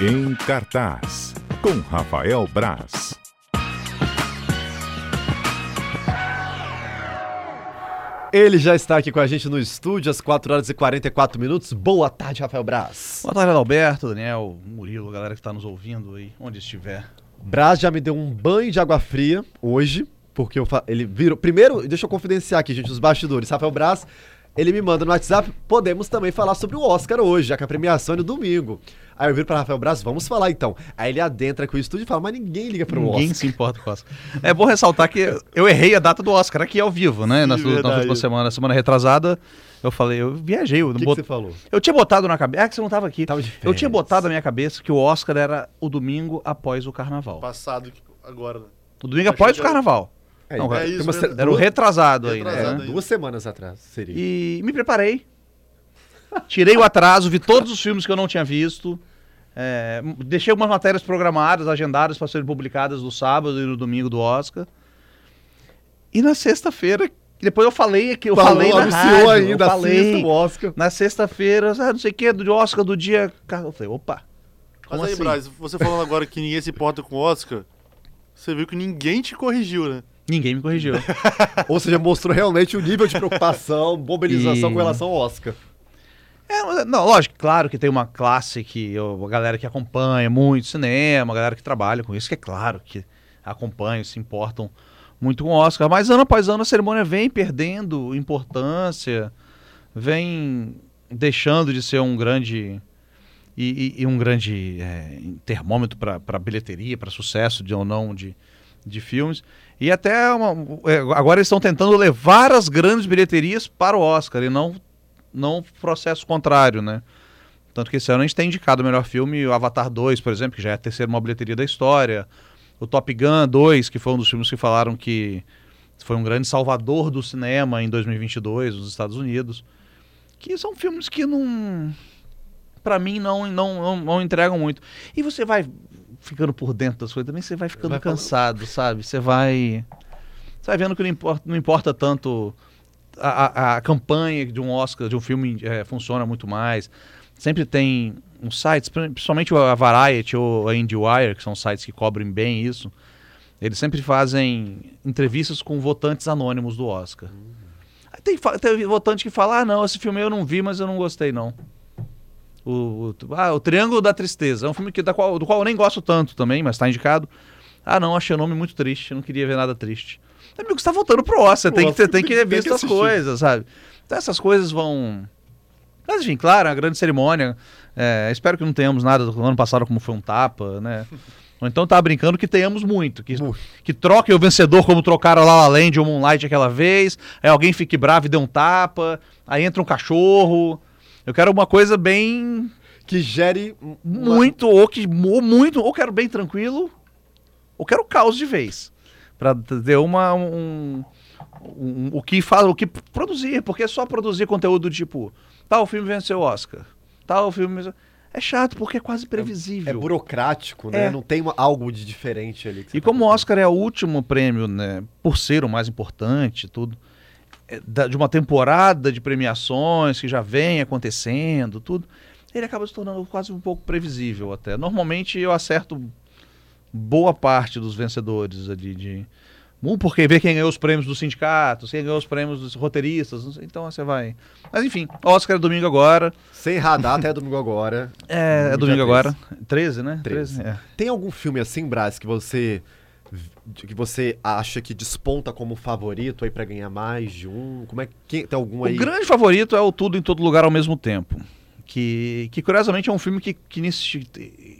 Em cartaz, com Rafael Braz. Ele já está aqui com a gente no estúdio às 4 horas e 44 minutos. Boa tarde, Rafael Braz. Boa tarde, Alberto, Daniel, Murilo, galera que está nos ouvindo aí, onde estiver. Braz já me deu um banho de água fria hoje, porque eu fa... ele virou. Primeiro, deixa eu confidenciar aqui, gente, os bastidores. Rafael Braz, ele me manda no WhatsApp. Podemos também falar sobre o Oscar hoje, já que a premiação é no domingo. Aí eu viro para Rafael Braz, vamos falar então. Aí ele adentra com o estúdio e fala, mas ninguém liga pro Ninguém Oscar. se importa com o Oscar. É bom ressaltar que eu errei a data do Oscar aqui ao vivo, né? Sim, na, última semana, semana retrasada, eu falei, eu viajei. Eu, O que, que bot- você falou? eu tinha botado na cabeça. Ah, que você não estava aqui. Tava eu tinha botado na minha cabeça que o Oscar era o domingo após o carnaval. Passado agora. né? O domingo após o carnaval. É, Não, é é isso, uma Era o duas, retrasado aí, Retrasado né? ainda. duas semanas atrás seria. E me preparei. Tirei o atraso, vi todos os filmes que eu não tinha visto. é, deixei algumas matérias programadas, agendadas para serem publicadas no sábado e no domingo do Oscar. E na sexta-feira, depois eu falei que eu Falou, falei na rádio, ainda, eu falei. o Oscar. Na sexta-feira, ah, não sei o que, do Oscar do dia. Eu falei, opa. Mas aí, assim? Braz, você falando agora que ninguém se importa com o Oscar, você viu que ninguém te corrigiu, né? Ninguém me corrigiu. Ou seja, mostrou realmente o nível de preocupação, mobilização E- com relação ao Oscar. É, mas, não, lógico, claro que tem uma classe que eu, a galera que acompanha muito cinema, a galera que trabalha com isso, que é claro que acompanham, se importam muito com o Oscar, mas ano após ano a cerimônia vem perdendo importância, vem deixando de ser um grande e, e- e um grande é, termômetro para bilheteria, para sucesso de ou não de, de filmes. E até uma- é, agora eles estão tentando levar as grandes bilheterias para o Oscar e não não o processo contrário, né? Tanto que esse ano a gente tem indicado o melhor filme, o Avatar 2, por exemplo, que já é a terceira maior bilheteria da história. O Top Gun 2, que foi um dos filmes que falaram que foi um grande salvador do cinema em 2022 nos Estados Unidos. Que são filmes que não. Pra mim, não, não, não, não entregam muito. E você vai ficando por dentro das coisas também, você vai ficando Vai falando. cansado, sabe? Você vai. Você vai vendo que não importa, não importa tanto a, a- a campanha de um Oscar, de um filme, é, funciona muito mais. Sempre tem uns sites, pri- principalmente a Variety ou a IndieWire, que são sites que cobrem bem isso. Eles sempre fazem entrevistas com votantes anônimos do Oscar. Aí Tem, tem votante que fala: ah, não, esse filme eu não vi, mas eu não gostei, não. O, o- ah, o Triângulo da Tristeza. É um filme que, da qual, do qual eu nem gosto tanto também, mas está indicado. Ah, não, achei o nome muito triste. Não queria ver nada triste. Amigo, você tá voltando pro Oscar. Tem que, ter- tem que tem- ter tem visto que coisas, sabe? Então essas coisas vão. Mas enfim, claro, é uma grande cerimônia. É, espero que não tenhamos nada do ano passado como foi um tapa, né? Ou então tá brincando que tenhamos muito. Que, que troquem o vencedor como trocaram lá La Land ou Moonlight aquela vez. Aí alguém fique bravo e dê um tapa. Aí entra um cachorro. Eu quero uma coisa bem. Que gere uma- Muito, ou que. Ou muito, ou quero bem tranquilo, ou quero caos de vez. Pra ter uma. Um, um- o que faz, o que produzir, porque é só produzir conteúdo do tipo, tal filme venceu o Oscar, tal filme venceu... É chato, porque é quase previsível. É burocrático, né? É. Não tem uma- algo de diferente ali. E tá como o. Oscar é o último prêmio, né, por ser o mais importante, tudo, é, de uma temporada de premiações que já vem acontecendo, tudo, ele acaba se tornando quase um pouco previsível até. Normalmente eu acerto boa parte dos vencedores ali de um porque vê quem ganhou os prêmios dos sindicatos, quem ganhou os prêmios dos roteiristas, não sei, então você vai. Mas enfim, Oscar é domingo agora. Sem radar até domingo agora. É, é domingo agora. 13, né? 13. é. Tem algum filme assim, Brás, que você que você acha que desponta como favorito aí pra ganhar mais de um? Como é que tem algum aí? O grande favorito é o Tudo em Todo Lugar ao mesmo tempo. Que, que curiosamente é um filme que, que, nesse-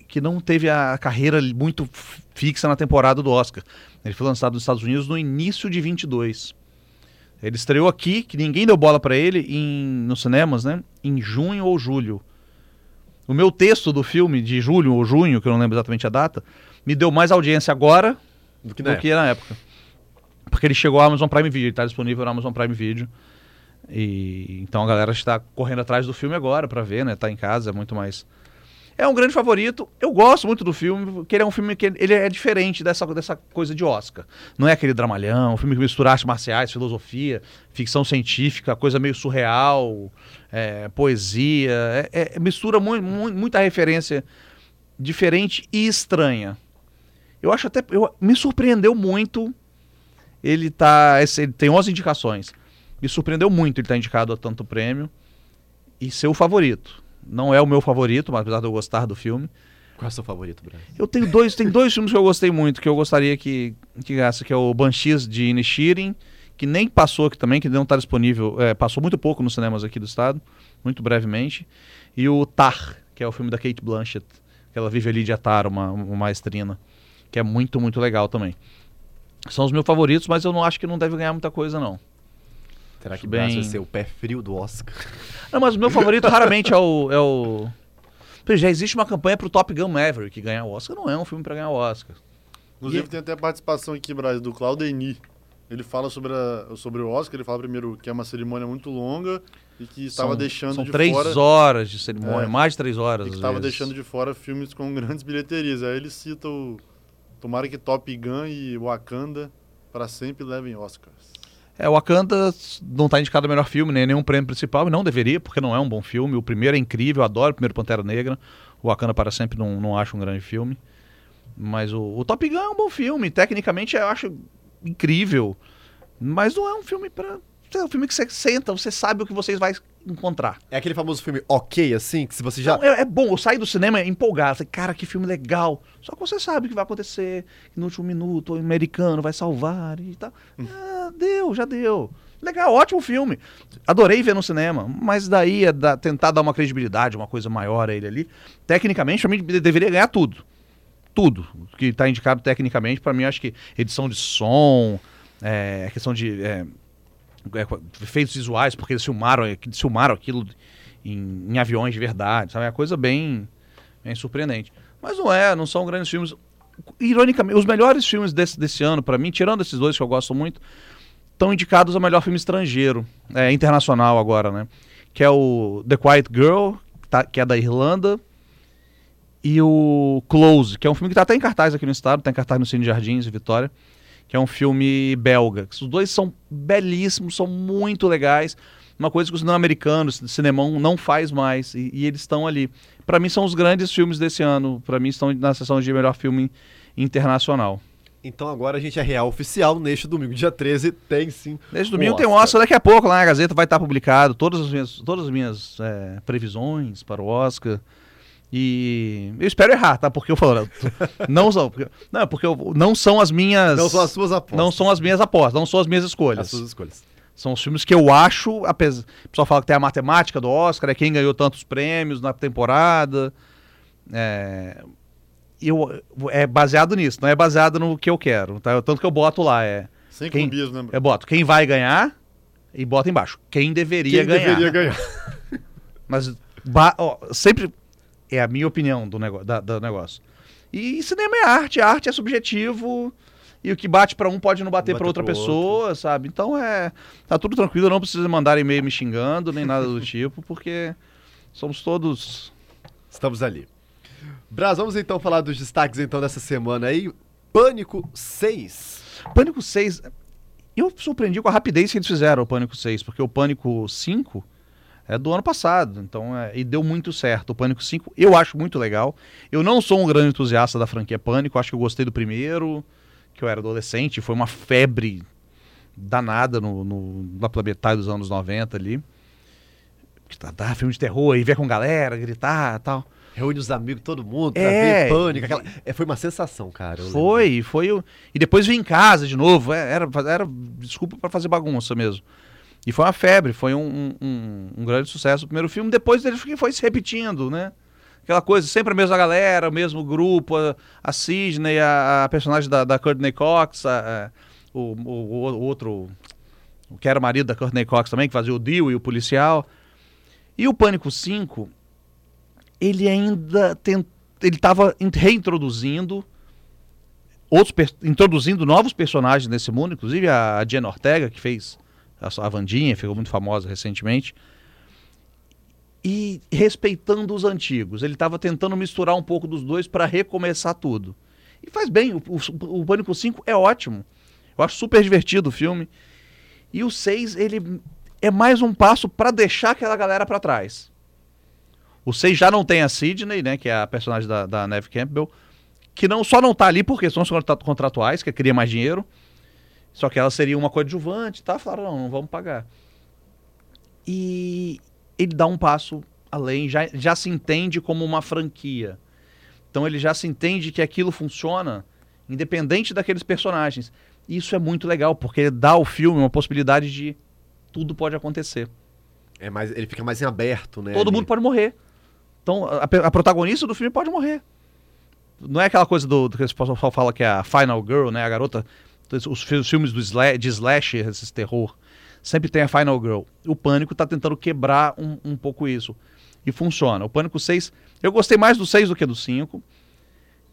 que não teve a carreira muito fixa na temporada do Oscar. Ele foi lançado nos Estados Unidos no início de 22. Ele estreou aqui, que ninguém deu bola pra ele, em, nos cinemas, né? Em junho ou julho. O meu texto do filme, de julho ou junho, que eu não lembro exatamente a data, me deu mais audiência agora do que do na que na época. Porque ele chegou ao Amazon Prime Video, ele está disponível no Amazon Prime Video. E então a galera está correndo atrás do filme agora pra ver, né? Tá em casa, é muito mais. É um grande favorito. Eu gosto muito do filme, porque ele é um filme que ele é diferente dessa, dessa coisa de Oscar. Não é aquele dramalhão, um filme que mistura artes marciais, filosofia, ficção científica, coisa meio surreal, é, poesia. É, é- mistura mu mu muita referência diferente e estranha. Eu acho até. Eu, me surpreendeu muito. Ele tá. esse- Ele tem 11 indicações. Me surpreendeu muito ele estar indicado a tanto prêmio e ser o favorito. Não é o meu favorito, mas apesar de eu gostar do filme. Qual é o seu favorito, Braz? Eu tenho dois, tem dois filmes que eu gostei muito, que eu gostaria que, que ganhasse, que é o Banshees de Inishirin, que nem passou aqui também, que não está disponível, é, passou muito pouco nos cinemas aqui do estado, muito brevemente, e o Tar, que é o filme da Kate Blanchett, que ela vive ali de Atar, uma, uma maestrina, que é muito, muito legal também. São os meus favoritos, mas eu não acho que não deve ganhar muita coisa, não. Será que bem- vai ser o pé frio do Oscar? Não, mas o meu favorito raramente é o. É o... Já existe uma campanha pro Top Gun Maverick ganhar o Oscar. Não é um filme pra ganhar o Oscar. Inclusive E- tem até a participação aqui, Braz, do Claudeni. Ele fala sobre, a- sobre o Oscar, ele fala primeiro que é uma cerimônia muito longa e que estava São- deixando São de três fora horas de cerimônia, É. mais de três horas. e que estava deixando de fora filmes com grandes bilheterias. Aí ele cita o Tomara que Top Gun e Wakanda para sempre levem Oscars. É, o Wakanda não tá indicado a melhor filme, nem nenhum prêmio principal, e não deveria, porque não é um bom filme. O primeiro é incrível, eu adoro o primeiro Pantera Negra. O Wakanda para sempre não, não acho um grande filme. Mas o, o Top Gun é um bom filme. Tecnicamente eu acho incrível. Mas não é um filme para É um filme que você senta, você sabe o que vocês vai encontrar. É aquele famoso filme ok, assim, que se você já. Não, é, é bom, eu saio do cinema empolgado. Falei, cara, que filme legal. Só que você sabe o que vai acontecer. que No último minuto, o americano vai salvar e tal. Ah, deu, já deu. Legal, ótimo filme. Adorei ver no cinema. Mas daí é da- tentar dar uma credibilidade, uma coisa maior a ele ali. Tecnicamente, pra mim, deveria ganhar tudo. Tudo. Que tá indicado tecnicamente, pra mim, acho que edição de som, é, questão de. é, efeitos visuais, porque eles filmaram, eles filmaram aquilo em, em aviões de verdade, sabe? É uma coisa bem, bem surpreendente. Mas não é, não são grandes filmes. Ironicamente, os melhores filmes desse, desse ano, pra mim, tirando esses dois que eu gosto muito, estão indicados a melhor filme estrangeiro, é, internacional agora, né? Que é o The Quiet Girl, que tá- que é da Irlanda, e o Close, que é um filme que tá até em cartaz aqui no estado, tá em cartaz no Cine Jardins, Vitória, que é um filme belga. Os dois são belíssimos, são muito legais. Uma coisa que o cinema americano, o cinemão não faz mais, e, e eles estão ali. Pra mim são os grandes filmes desse ano, Pra mim estão na sessão de melhor filme internacional. Então agora a gente é real oficial neste domingo, dia 13, tem sim. Nesse um domingo tem um Oscar daqui a pouco lá na Gazeta, vai estar publicado todas as minhas, todas as minhas é, previsões para o Oscar. E eu espero errar, tá? Porque eu falo, não são, porque, não, porque eu- não são as minhas Não são as suas apostas. não são as minhas apostas, não são as minhas escolhas. as suas escolhas. São os filmes que eu acho, apesar, o pessoal fala que tem a matemática do Oscar, é quem ganhou tantos prêmios na temporada. É, eu, é baseado nisso, não é baseado no que eu quero. Tá? Tanto que eu boto lá, é, Sem Quem- clubismo, né? eu boto quem vai ganhar e bota embaixo. Quem deveria Quem ganhar. deveria ganhar? Mas ba- ó, sempre é a minha opinião do, nego da- do negócio. E cinema é arte, arte é subjetivo. E o que bate pra um pode não bater Bater pra outra pessoa, sabe? Então é. Tá tudo tranquilo, não precisa mandar e-mail me xingando, nem nada do tipo, porque somos todos. Estamos ali. Braz, vamos então falar dos destaques então dessa semana aí. Pânico 6. Pânico 6. Eu surpreendi com a rapidez que eles fizeram o Pânico 6, porque o Pânico 5 é do ano passado, então é, e deu muito certo. O Pânico 5 eu acho muito legal. Eu não sou um grande entusiasta da franquia Pânico, acho que eu gostei do primeiro, que eu era adolescente, foi uma febre danada no, no, pela metade dos anos 90 ali. Que tá, tá, filme de terror, e ver com galera, gritar tal. Reúne os amigos, todo mundo, pra É. ver pânico. aquela- É, foi uma sensação, cara. eu lembro. Foi, foi. E depois vim em casa de novo. é, Era, era desculpa pra fazer bagunça mesmo. E foi uma febre, foi um, um, um grande sucesso o primeiro filme. Depois ele foi- se repetindo, né? Aquela coisa, sempre a mesma galera, o mesmo grupo, a, a Sidney, a, a personagem da, da Courtney Cox, a- a- o, o- o outro, o que era marido da Courtney Cox também, que fazia o Dio e o policial. E o Pânico 5, ele ainda tem, ele estava reintroduzindo outros introduzindo novos personagens nesse mundo, inclusive a, Jenna Ortega, que fez a, Vandinha, ficou muito famosa recentemente. E respeitando os antigos. Ele estava tentando misturar um pouco dos dois para recomeçar tudo. E faz bem, o, o, o Pânico 5 é ótimo. Eu acho super divertido o filme. E o 6, ele é mais um passo para deixar aquela galera para trás. O 6 já não tem a Sidney, né? Que é a personagem da, da Neve Campbell. Que não, só não tá ali por questões contra- contratuais, que queria mais dinheiro. Só que ela seria uma coadjuvante, tá? Falaram, não, não vamos pagar. E ele dá um passo além, já, já se entende como uma franquia. Então ele já se entende que aquilo funciona independente daqueles personagens. E isso é muito legal, porque dá ao filme uma possibilidade de tudo pode acontecer. É mais, ele fica mais em aberto, né? Todo ali. mundo pode morrer. Então, a, a protagonista do filme pode morrer. Não é aquela coisa do, do que o pessoal fala que é a Final Girl, né? A garota. Os, fi- os filmes do sla, de slasher, esses terror, sempre tem a Final Girl. O Pânico tá tentando quebrar um, um pouco isso. E funciona. O Pânico 6. Eu gostei mais do 6 do que do 5.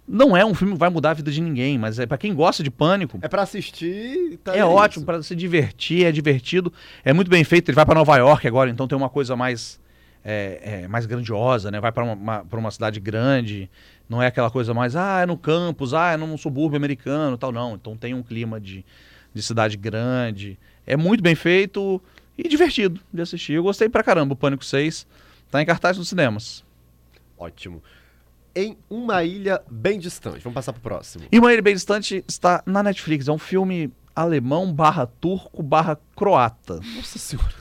Não é um filme que vai mudar a vida de ninguém, mas é para quem gosta de Pânico. É pra assistir. Tá É ótimo para se divertir, é divertido, é muito bem feito. Ele vai para Nova York agora, então tem uma coisa mais é, é, mais grandiosa, né? Vai para uma, uma, uma cidade grande, não é aquela coisa mais ah é no campus, ah é num subúrbio americano, tal não. Então tem um clima de, de cidade grande, é muito bem feito e divertido de assistir. Eu gostei pra caramba. O Pânico 6 tá em cartaz nos cinemas. Ótimo. Em uma ilha bem distante. Vamos passar pro próximo. E uma ilha bem distante está na Netflix. É um filme alemão barra turco barra croata. Nossa senhora.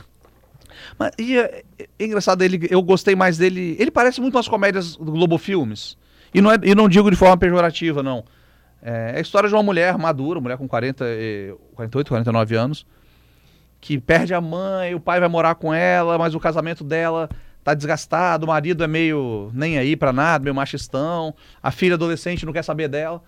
Mas, e é, é engraçado, ele, eu gostei mais dele. Ele parece muito umas comédias do Globo Filmes. E não, é, e não digo de forma pejorativa, não. É, é a história de uma mulher madura, mulher com 40, e- 48, 49 anos, que perde a mãe, o pai vai morar com ela, mas o casamento dela tá desgastado, o marido é meio nem aí pra nada, meio machistão, a filha adolescente não quer saber dela.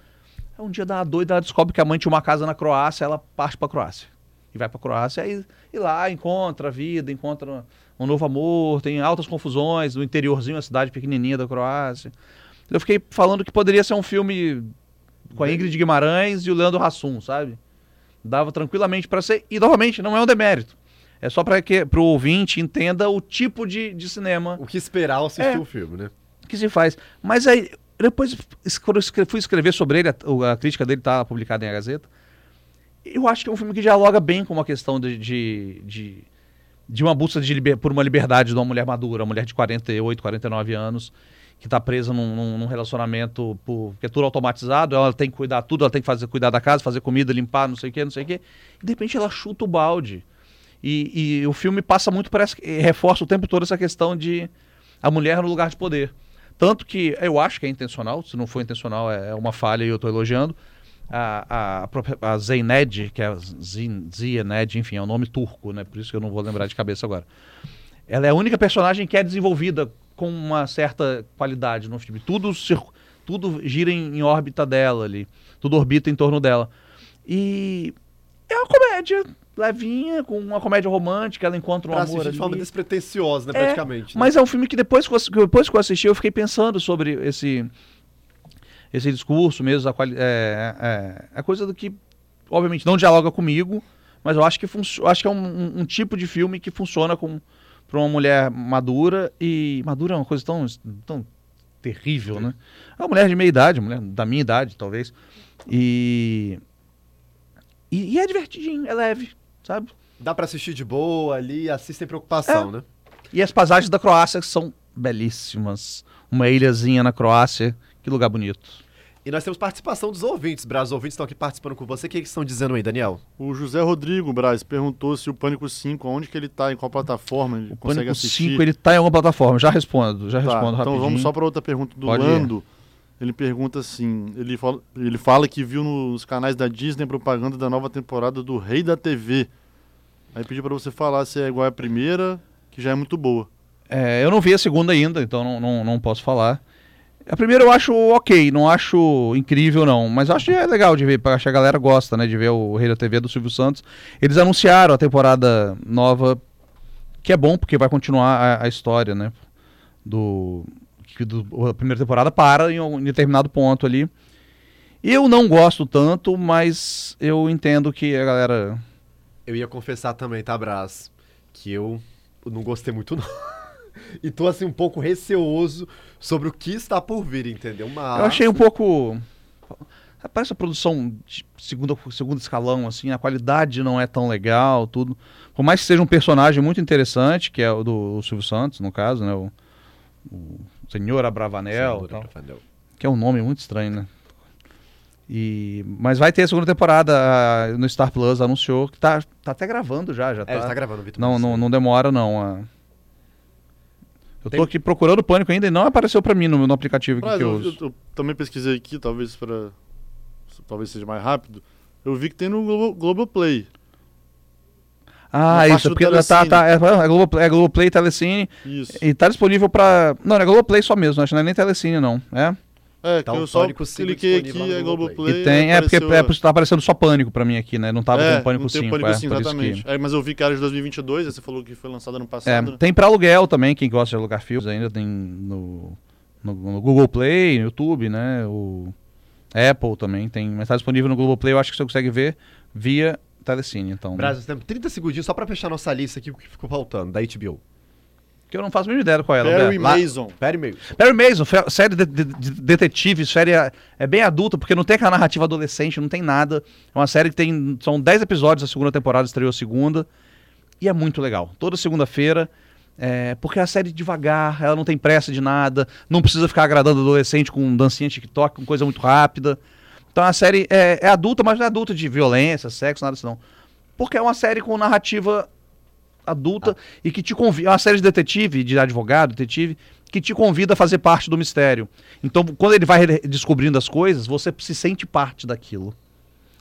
Um dia dá uma doida, ela descobre que a mãe tinha uma casa na Croácia, ela parte pra Croácia. E vai pra Croácia e, e lá encontra a vida, encontra um novo amor, tem altas confusões, no interiorzinho, a cidade pequenininha da Croácia. Eu fiquei falando que poderia ser um filme com a Ingrid Guimarães e o Leandro Hassum, sabe? Dava tranquilamente pra ser. E novamente, não é um demérito. É só para que pro ouvinte entenda o tipo de, de cinema O que esperar ao assistir É. o filme, né? que se faz. Mas aí, depois quando eu fui escrever sobre ele, a, o- a crítica dele tá publicada em A Gazeta. Eu acho que é um filme que dialoga bem com uma questão de, de, de, de uma busca de liber- por uma liberdade de uma mulher madura, uma mulher de 48, 49 anos, que está presa num, num- num relacionamento por, é tudo automatizado, ela tem que cuidar tudo, ela tem que fazer, cuidar da casa, fazer comida, limpar, não sei o que, não sei o que. E de repente ela chuta o balde. E, e o filme passa muito, parece que reforça o tempo todo essa questão de a mulher no lugar de poder. Tanto que eu acho que é intencional, se não for intencional é é uma falha e eu estou elogiando. A, a, a, Zeyned, que é Ziyaned, enfim, é um nome turco, né? Por isso que eu não vou lembrar de cabeça agora. Ela é a única personagem que é desenvolvida com uma certa qualidade no filme. Tudo, tudo gira em, em órbita dela ali. Tudo orbita em torno dela. E é uma comédia levinha, com uma comédia romântica, ela encontra um Pra amor assistir de forma ali. despretensiosa, né, É, praticamente. né? Mas é um filme que depois que eu, depois que eu assisti, eu fiquei pensando sobre esse esse discurso mesmo, a, quali- é, é, é coisa do que, obviamente, não dialoga comigo, mas eu acho que, acho que é um, um- um tipo de filme que funciona com para uma mulher madura e madura é uma coisa tão, tão terrível, né? É uma mulher de meia idade, mulher da minha idade, talvez, e e, e é divertidinho, é leve, sabe? Dá pra assistir de boa ali, assiste sem preocupação, É. né? E as paisagens da Croácia são belíssimas. Uma ilhazinha na Croácia, que lugar bonito. E nós temos participação dos ouvintes, Braz. Os ouvintes estão aqui participando com você. O que eles estão dizendo aí, Daniel? O José Rodrigo Braz perguntou se o Pânico 5, onde que ele tá, em qual plataforma ele O consegue Pânico assistir. 5, ele tá em alguma plataforma. Já respondo, já Tá, respondo então rapidinho. vamos só para outra pergunta do Pode ir. Lando. Ele pergunta assim, ele fala, ele fala que viu nos canais da Disney propaganda da nova temporada do Rei da TV. Aí pediu para você falar se é igual à primeira, que já é muito boa. É, eu não vi a segunda ainda, então não, não, não posso falar. A primeira eu acho ok, não acho incrível não, mas acho que é legal de ver, acho que a galera gosta, né, de ver o Rei da TV do Silvio Santos. Eles anunciaram a temporada nova, que é bom porque vai continuar a, a história, né, do, que do a primeira temporada para em um determinado ponto ali. Eu não gosto tanto, mas eu entendo que a galera Eu ia confessar também, tá, Braz? Que eu não gostei muito, não. E tô, assim, um pouco receoso sobre o que está por vir, entendeu? Mas... Eu achei um pouco. Parece a produção de segundo, segundo escalão, assim, a qualidade não é tão legal, tudo. Por mais que seja um personagem muito interessante, que é o do Silvio Santos, no caso, né? O, o Senhor Abravanel, Senhor tal, Rafael. que é um nome muito estranho, né? E, mas vai ter a segunda temporada ah, no Star Plus, anunciou que tá, tá até gravando já, já É, tá. ele tá gravando, Vitor. não, não, não demora não. ah. Eu tô Tem- aqui procurando o Pânico ainda e não apareceu pra mim no, no aplicativo Mas que eu eu, uso. eu- eu também pesquisei aqui, talvez para talvez seja mais rápido. Eu vi que tem no Globo, Globoplay. Ah, isso, porque tá, tá, é, é, Globoplay, é Globoplay, Telecine, Isso. e tá disponível pra... Não, não é Globoplay só mesmo, acho que não é nem Telecine não, é? É, que Tá, o eu só cliquei aqui, é no Globoplay. E tem, é porque é, isso tá aparecendo só Pânico pra mim aqui, né? Não tava é, com o Pânico não tem 5, o Pânico é, 5, por isso exatamente. que... É, mas eu vi que era de 2022, aí você falou que foi lançado ano É, passado, né? tem pra aluguel também, quem gosta de alugar filmes ainda tem no, no, no Google Play, no YouTube, né? O Apple também tem, mas tá disponível no Google Play, eu acho que você consegue ver via Telecine, então. Brasil, nós temos 30 segundinhos só pra fechar nossa lista aqui, o que ficou faltando, da HBO. Que eu não faço a mínima ideia qual é, ela. Perry Lá- Mason. Perry Mason. Perry Mason, série de, de- de detetive, série é, é bem adulta, porque não tem aquela narrativa adolescente, não tem nada. É uma série que tem. São 10 episódios, a segunda temporada estreou a segunda. E é muito legal. Toda segunda-feira. é, porque é a série devagar, ela não tem pressa de nada, não precisa ficar agradando adolescente com dancinha TikTok, com coisa muito rápida. Então a série é, é adulta, mas não é adulta de violência, sexo, nada disso não. Porque é uma série com narrativa adulta e que te convida. É uma série de detetive, de advogado, detetive, que te convida a fazer parte do mistério. Então, quando ele vai descobrindo as coisas, você se sente parte daquilo.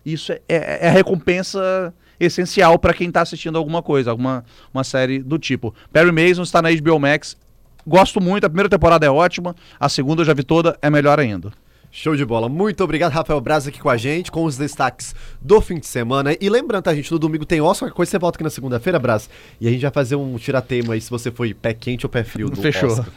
Isso é, é- é a recompensa essencial para quem está assistindo alguma coisa, alguma uma série do tipo. Perry Mason está na HBO Max. Gosto muito, a primeira temporada é ótima, a segunda eu já vi toda, é melhor ainda. Show de bola. Muito obrigado, Rafael Braz, aqui com a gente, com os destaques do fim de semana. E lembrando, tá, gente, no domingo tem Oscar, qualquer coisa você volta aqui na segunda-feira, Braz, e a gente vai fazer um tirateima aí se você foi pé quente ou pé frio do Fechou. Oscar.